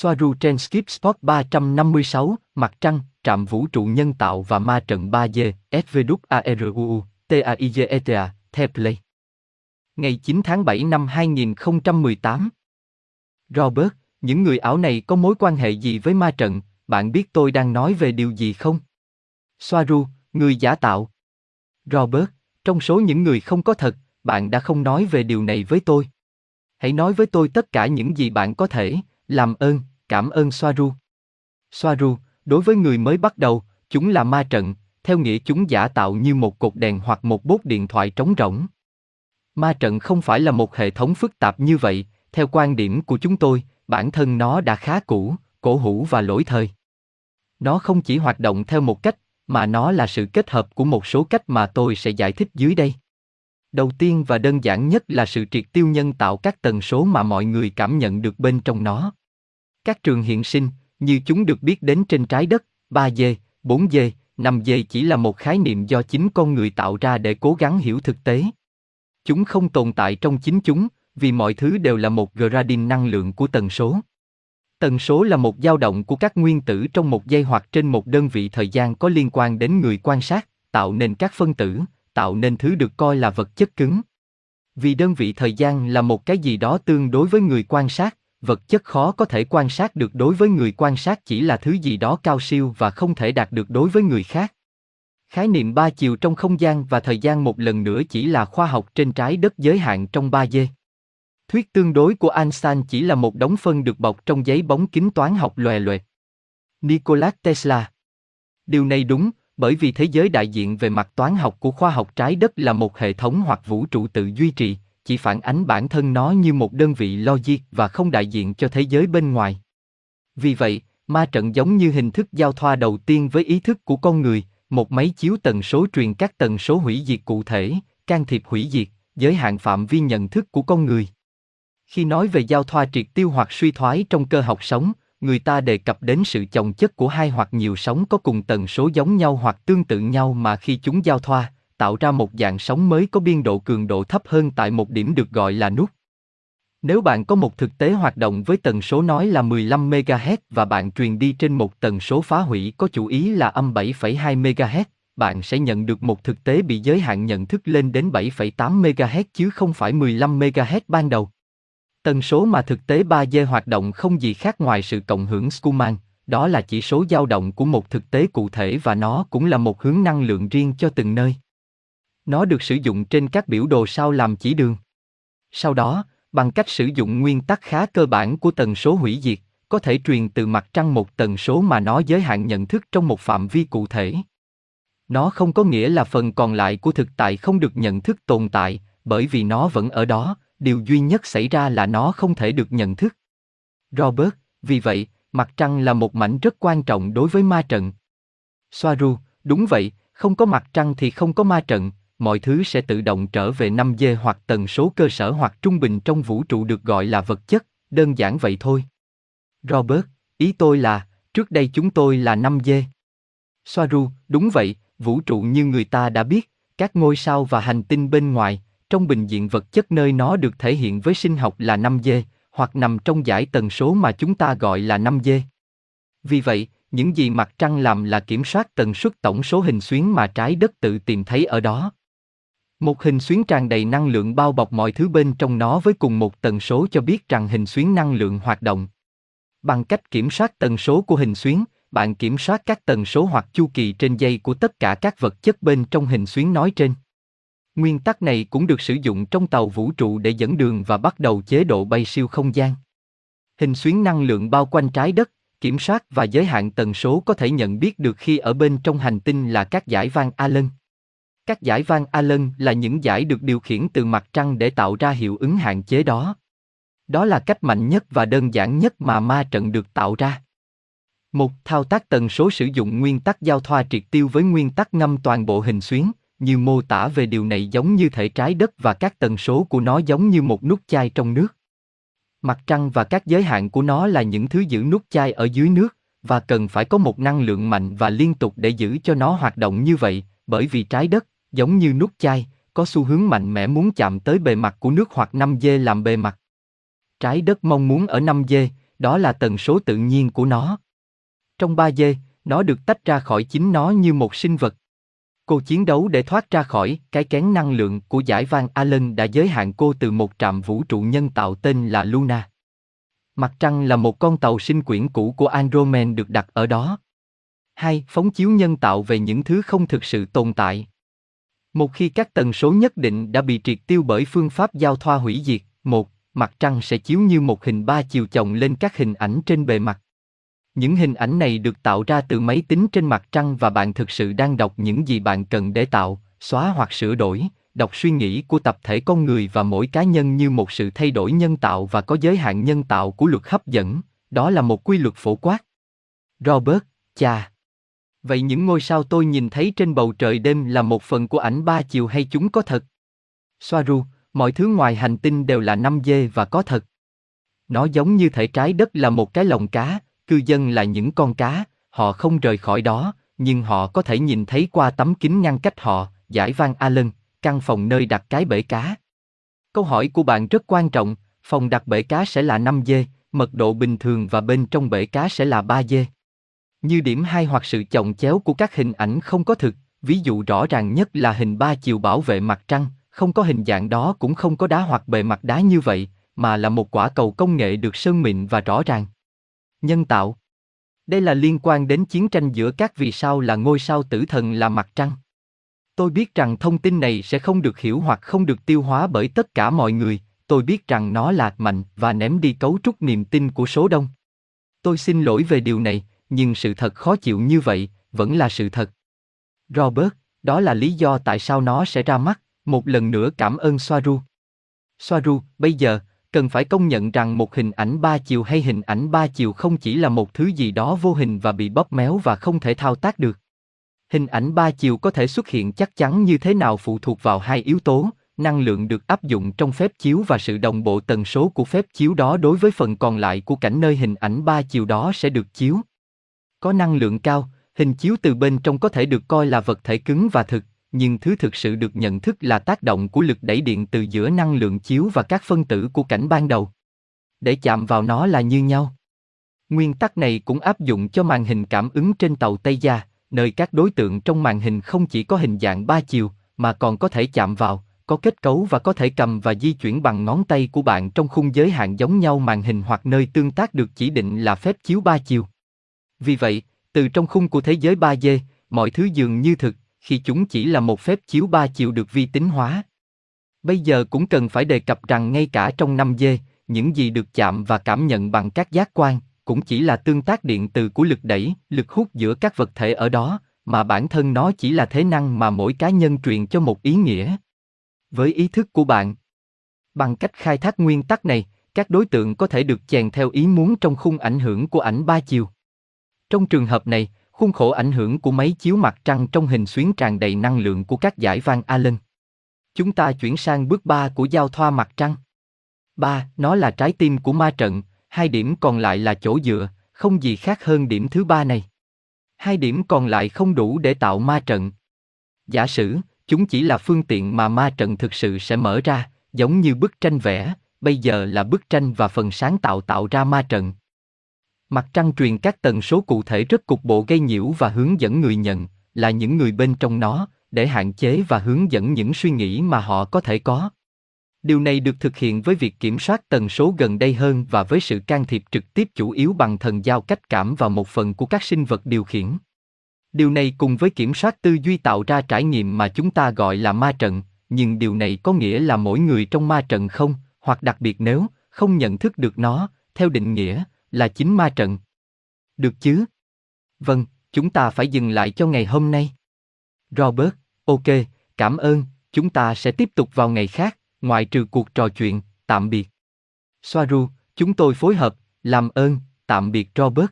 Soaru trên Skip Spot 356, Mặt Trăng, Trạm Vũ trụ Nhân tạo và Ma trận 3D, SVWARUU, TAIGETA, Teplay. Ngày 9 tháng 7 năm 2018. Robert, những người ảo này có mối quan hệ gì với ma trận, bạn biết tôi đang nói về điều gì không? Soaru, người giả tạo. Robert, trong số những người không có thật, bạn đã không nói về điều này với tôi. Hãy nói với tôi tất cả những gì bạn có thể, làm ơn, cảm ơn Soaru. Soaru, đối với người mới bắt đầu, chúng là ma trận, theo nghĩa chúng giả tạo như một cột đèn hoặc một bốt điện thoại trống rỗng. Ma trận không phải là một hệ thống phức tạp như vậy, theo quan điểm của chúng tôi, bản thân nó đã khá cũ, cổ hủ và lỗi thời. Nó không chỉ hoạt động theo một cách, mà nó là sự kết hợp của một số cách mà tôi sẽ giải thích dưới đây. Đầu tiên và đơn giản nhất là sự triệt tiêu nhân tạo các tần số mà mọi người cảm nhận được bên trong nó. Các trường hiện sinh, như chúng được biết đến trên trái đất, 3D, 4D, 5D chỉ là một khái niệm do chính con người tạo ra để cố gắng hiểu thực tế. Chúng không tồn tại trong chính chúng, vì mọi thứ đều là một gradient năng lượng của tần số. Tần số là một dao động của các nguyên tử trong một giây hoặc trên một đơn vị thời gian có liên quan đến người quan sát, tạo nên các phân tử, tạo nên thứ được coi là vật chất cứng. Vì đơn vị thời gian là một cái gì đó tương đối với người quan sát, vật chất khó có thể quan sát được đối với người quan sát chỉ là thứ gì đó cao siêu và không thể đạt được đối với người khác. Khái niệm ba chiều trong không gian và thời gian một lần nữa chỉ là khoa học trên trái đất giới hạn trong 3 d. Thuyết tương đối của Einstein chỉ là một đống phân được bọc trong giấy bóng kính toán học lòe loẹt. Nikola Tesla Điều này đúng, bởi vì thế giới đại diện về mặt toán học của khoa học trái đất là một hệ thống hoặc vũ trụ tự duy trì, chỉ phản ánh bản thân nó như một đơn vị logic và không đại diện cho thế giới bên ngoài. Vì vậy, ma trận giống như hình thức giao thoa đầu tiên với ý thức của con người, một máy chiếu tần số truyền các tần số hủy diệt cụ thể, can thiệp hủy diệt, giới hạn phạm vi nhận thức của con người. Khi nói về giao thoa triệt tiêu hoặc suy thoái trong cơ học sống, người ta đề cập đến sự chồng chất của hai hoặc nhiều sóng có cùng tần số giống nhau hoặc tương tự nhau mà khi chúng giao thoa, tạo ra một dạng sóng mới có biên độ cường độ thấp hơn tại một điểm được gọi là nút. Nếu bạn có một thực tế hoạt động với tần số nói là 15 MHz và bạn truyền đi trên một tần số phá hủy có chủ ý là âm 7,2 MHz, bạn sẽ nhận được một thực tế bị giới hạn nhận thức lên đến 7,8 MHz chứ không phải 15 MHz ban đầu. Tần số mà thực tế 3D hoạt động không gì khác ngoài sự cộng hưởng Schumann, đó là chỉ số dao động của một thực tế cụ thể và nó cũng là một hướng năng lượng riêng cho từng nơi. Nó được sử dụng trên các biểu đồ sao làm chỉ đường. Sau đó, bằng cách sử dụng nguyên tắc khá cơ bản của tần số hủy diệt, có thể truyền từ mặt trăng một tần số mà nó giới hạn nhận thức trong một phạm vi cụ thể. Nó không có nghĩa là phần còn lại của thực tại không được nhận thức tồn tại, bởi vì nó vẫn ở đó, điều duy nhất xảy ra là nó không thể được nhận thức. Robert, vì vậy, mặt trăng là một mảnh rất quan trọng đối với ma trận. Soaru, đúng vậy, không có mặt trăng thì không có ma trận, mọi thứ sẽ tự động trở về 5G hoặc tần số cơ sở hoặc trung bình trong vũ trụ được gọi là vật chất, đơn giản vậy thôi. Robert, ý tôi là, trước đây chúng tôi là 5G. Soaru, đúng vậy, vũ trụ như người ta đã biết, các ngôi sao và hành tinh bên ngoài, trong bình diện vật chất nơi nó được thể hiện với sinh học là 5G, hoặc nằm trong giải tần số mà chúng ta gọi là 5G. Vì vậy, những gì mặt trăng làm là kiểm soát tần suất tổng số hình xuyến mà trái đất tự tìm thấy ở đó. Một hình xuyến tràn đầy năng lượng bao bọc mọi thứ bên trong nó với cùng một tần số cho biết rằng hình xuyến năng lượng hoạt động. Bằng cách kiểm soát tần số của hình xuyến, bạn kiểm soát các tần số hoặc chu kỳ trên dây của tất cả các vật chất bên trong hình xuyến nói trên. Nguyên tắc này cũng được sử dụng trong tàu vũ trụ để dẫn đường và bắt đầu chế độ bay siêu không gian. Hình xuyến năng lượng bao quanh trái đất, kiểm soát và giới hạn tần số có thể nhận biết được khi ở bên trong hành tinh là các giải van Allen. Các giải van Allen là những giải được điều khiển từ mặt trăng để tạo ra hiệu ứng hạn chế đó. Đó là cách mạnh nhất và đơn giản nhất mà ma trận được tạo ra. Một thao tác tần số sử dụng nguyên tắc giao thoa triệt tiêu với nguyên tắc ngâm toàn bộ hình xuyến, như mô tả về điều này giống như thể trái đất và các tần số của nó giống như một nút chai trong nước. Mặt trăng và các giới hạn của nó là những thứ giữ nút chai ở dưới nước, và cần phải có một năng lượng mạnh và liên tục để giữ cho nó hoạt động như vậy, bởi vì trái đất, giống như nút chai, có xu hướng mạnh mẽ muốn chạm tới bề mặt của nước hoặc 5 dê làm bề mặt. Trái đất mong muốn ở 5 dê, đó là tần số tự nhiên của nó. Trong 3G, nó được tách ra khỏi chính nó như một sinh vật. Cô chiến đấu để thoát ra khỏi cái kén năng lượng của giải van Allen đã giới hạn cô từ một trạm vũ trụ nhân tạo tên là Luna. Mặt trăng là một con tàu sinh quyển cũ của Andromen được đặt ở đó. Hai, phóng chiếu nhân tạo về những thứ không thực sự tồn tại. Một khi các tần số nhất định đã bị triệt tiêu bởi phương pháp giao thoa hủy diệt, một, mặt trăng sẽ chiếu như một hình ba chiều chồng lên các hình ảnh trên bề mặt. Những hình ảnh này được tạo ra từ máy tính trên mặt trăng và bạn thực sự đang đọc những gì bạn cần để tạo, xóa hoặc sửa đổi, đọc suy nghĩ của tập thể con người và mỗi cá nhân như một sự thay đổi nhân tạo và có giới hạn nhân tạo của luật hấp dẫn, đó là một quy luật phổ quát. Robert, cha. Vậy những ngôi sao tôi nhìn thấy trên bầu trời đêm là một phần của ảnh ba chiều hay chúng có thật? Soaru, mọi thứ ngoài hành tinh đều là 5D và có thật. Nó giống như thể trái đất là một cái lồng cá, cư dân là những con cá, họ không rời khỏi đó, nhưng họ có thể nhìn thấy qua tấm kính ngăn cách họ, giải vang Allen, căn phòng nơi đặt cái bể cá. Câu hỏi của bạn rất quan trọng, phòng đặt bể cá sẽ là 5D, mật độ bình thường và bên trong bể cá sẽ là 3D. Như điểm hai hoặc sự chồng chéo của các hình ảnh không có thực, ví dụ rõ ràng nhất là hình ba chiều bảo vệ mặt trăng, không có hình dạng đó cũng không có đá hoặc bề mặt đá như vậy, mà là một quả cầu công nghệ được sơn mịn và rõ ràng. Nhân tạo Đây là liên quan đến chiến tranh giữa các vì sao là ngôi sao tử thần là mặt trăng. Tôi biết rằng thông tin này sẽ không được hiểu hoặc không được tiêu hóa bởi tất cả mọi người, tôi biết rằng nó lạc mạnh và ném đi cấu trúc niềm tin của số đông. Tôi xin lỗi về điều này, nhưng sự thật khó chịu như vậy, vẫn là sự thật. Robert, đó là lý do tại sao nó sẽ ra mắt, một lần nữa cảm ơn Soaru. Soaru, bây giờ, cần phải công nhận rằng một hình ảnh ba chiều hay hình ảnh ba chiều không chỉ là một thứ gì đó vô hình và bị bóp méo và không thể thao tác được. Hình ảnh ba chiều có thể xuất hiện chắc chắn như thế nào phụ thuộc vào hai yếu tố, năng lượng được áp dụng trong phép chiếu và sự đồng bộ tần số của phép chiếu đó đối với phần còn lại của cảnh nơi hình ảnh ba chiều đó sẽ được chiếu. Có năng lượng cao, hình chiếu từ bên trong có thể được coi là vật thể cứng và thực, nhưng thứ thực sự được nhận thức là tác động của lực đẩy điện từ giữa năng lượng chiếu và các phân tử của cảnh ban đầu. Để chạm vào nó là như nhau. Nguyên tắc này cũng áp dụng cho màn hình cảm ứng trên tàu Tây Gia, nơi các đối tượng trong màn hình không chỉ có hình dạng ba chiều, mà còn có thể chạm vào, có kết cấu và có thể cầm và di chuyển bằng ngón tay của bạn trong khung giới hạn giống nhau màn hình hoặc nơi tương tác được chỉ định là phép chiếu ba chiều. Vì vậy, từ trong khung của thế giới 3D, mọi thứ dường như thực, khi chúng chỉ là một phép chiếu ba chiều được vi tính hóa. Bây giờ cũng cần phải đề cập rằng ngay cả trong 5D, những gì được chạm và cảm nhận bằng các giác quan, cũng chỉ là tương tác điện từ của lực đẩy, lực hút giữa các vật thể ở đó, mà bản thân nó chỉ là thế năng mà mỗi cá nhân truyền cho một ý nghĩa. Với ý thức của bạn, bằng cách khai thác nguyên tắc này, các đối tượng có thể được chèn theo ý muốn trong khung ảnh hưởng của ảnh ba chiều. Trong trường hợp này, khuôn khổ ảnh hưởng của máy chiếu mặt trăng trong hình xuyến tràn đầy năng lượng của các giải van Allen. Chúng ta chuyển sang bước 3 của giao thoa mặt trăng. 3. Nó là trái tim của ma trận, hai điểm còn lại là chỗ dựa, không gì khác hơn điểm thứ ba này. Hai điểm còn lại không đủ để tạo ma trận. Giả sử, chúng chỉ là phương tiện mà ma trận thực sự sẽ mở ra, giống như bức tranh vẽ, bây giờ là bức tranh và phần sáng tạo tạo ra ma trận. Mặt trăng truyền các tần số cụ thể rất cục bộ gây nhiễu và hướng dẫn người nhận, là những người bên trong nó, để hạn chế và hướng dẫn những suy nghĩ mà họ có thể có. Điều này được thực hiện với việc kiểm soát tần số gần đây hơn và với sự can thiệp trực tiếp chủ yếu bằng thần giao cách cảm vào một phần của các sinh vật điều khiển. Điều này cùng với kiểm soát tư duy tạo ra trải nghiệm mà chúng ta gọi là ma trận, nhưng điều này có nghĩa là mỗi người trong ma trận không, hoặc đặc biệt nếu không nhận thức được nó, theo định nghĩa, là chính ma trận. Được chứ? Vâng, chúng ta phải dừng lại cho ngày hôm nay. Robert, ok, cảm ơn, chúng ta sẽ tiếp tục vào ngày khác, ngoại trừ cuộc trò chuyện, tạm biệt. Soaru, chúng tôi phối hợp, làm ơn, tạm biệt Robert.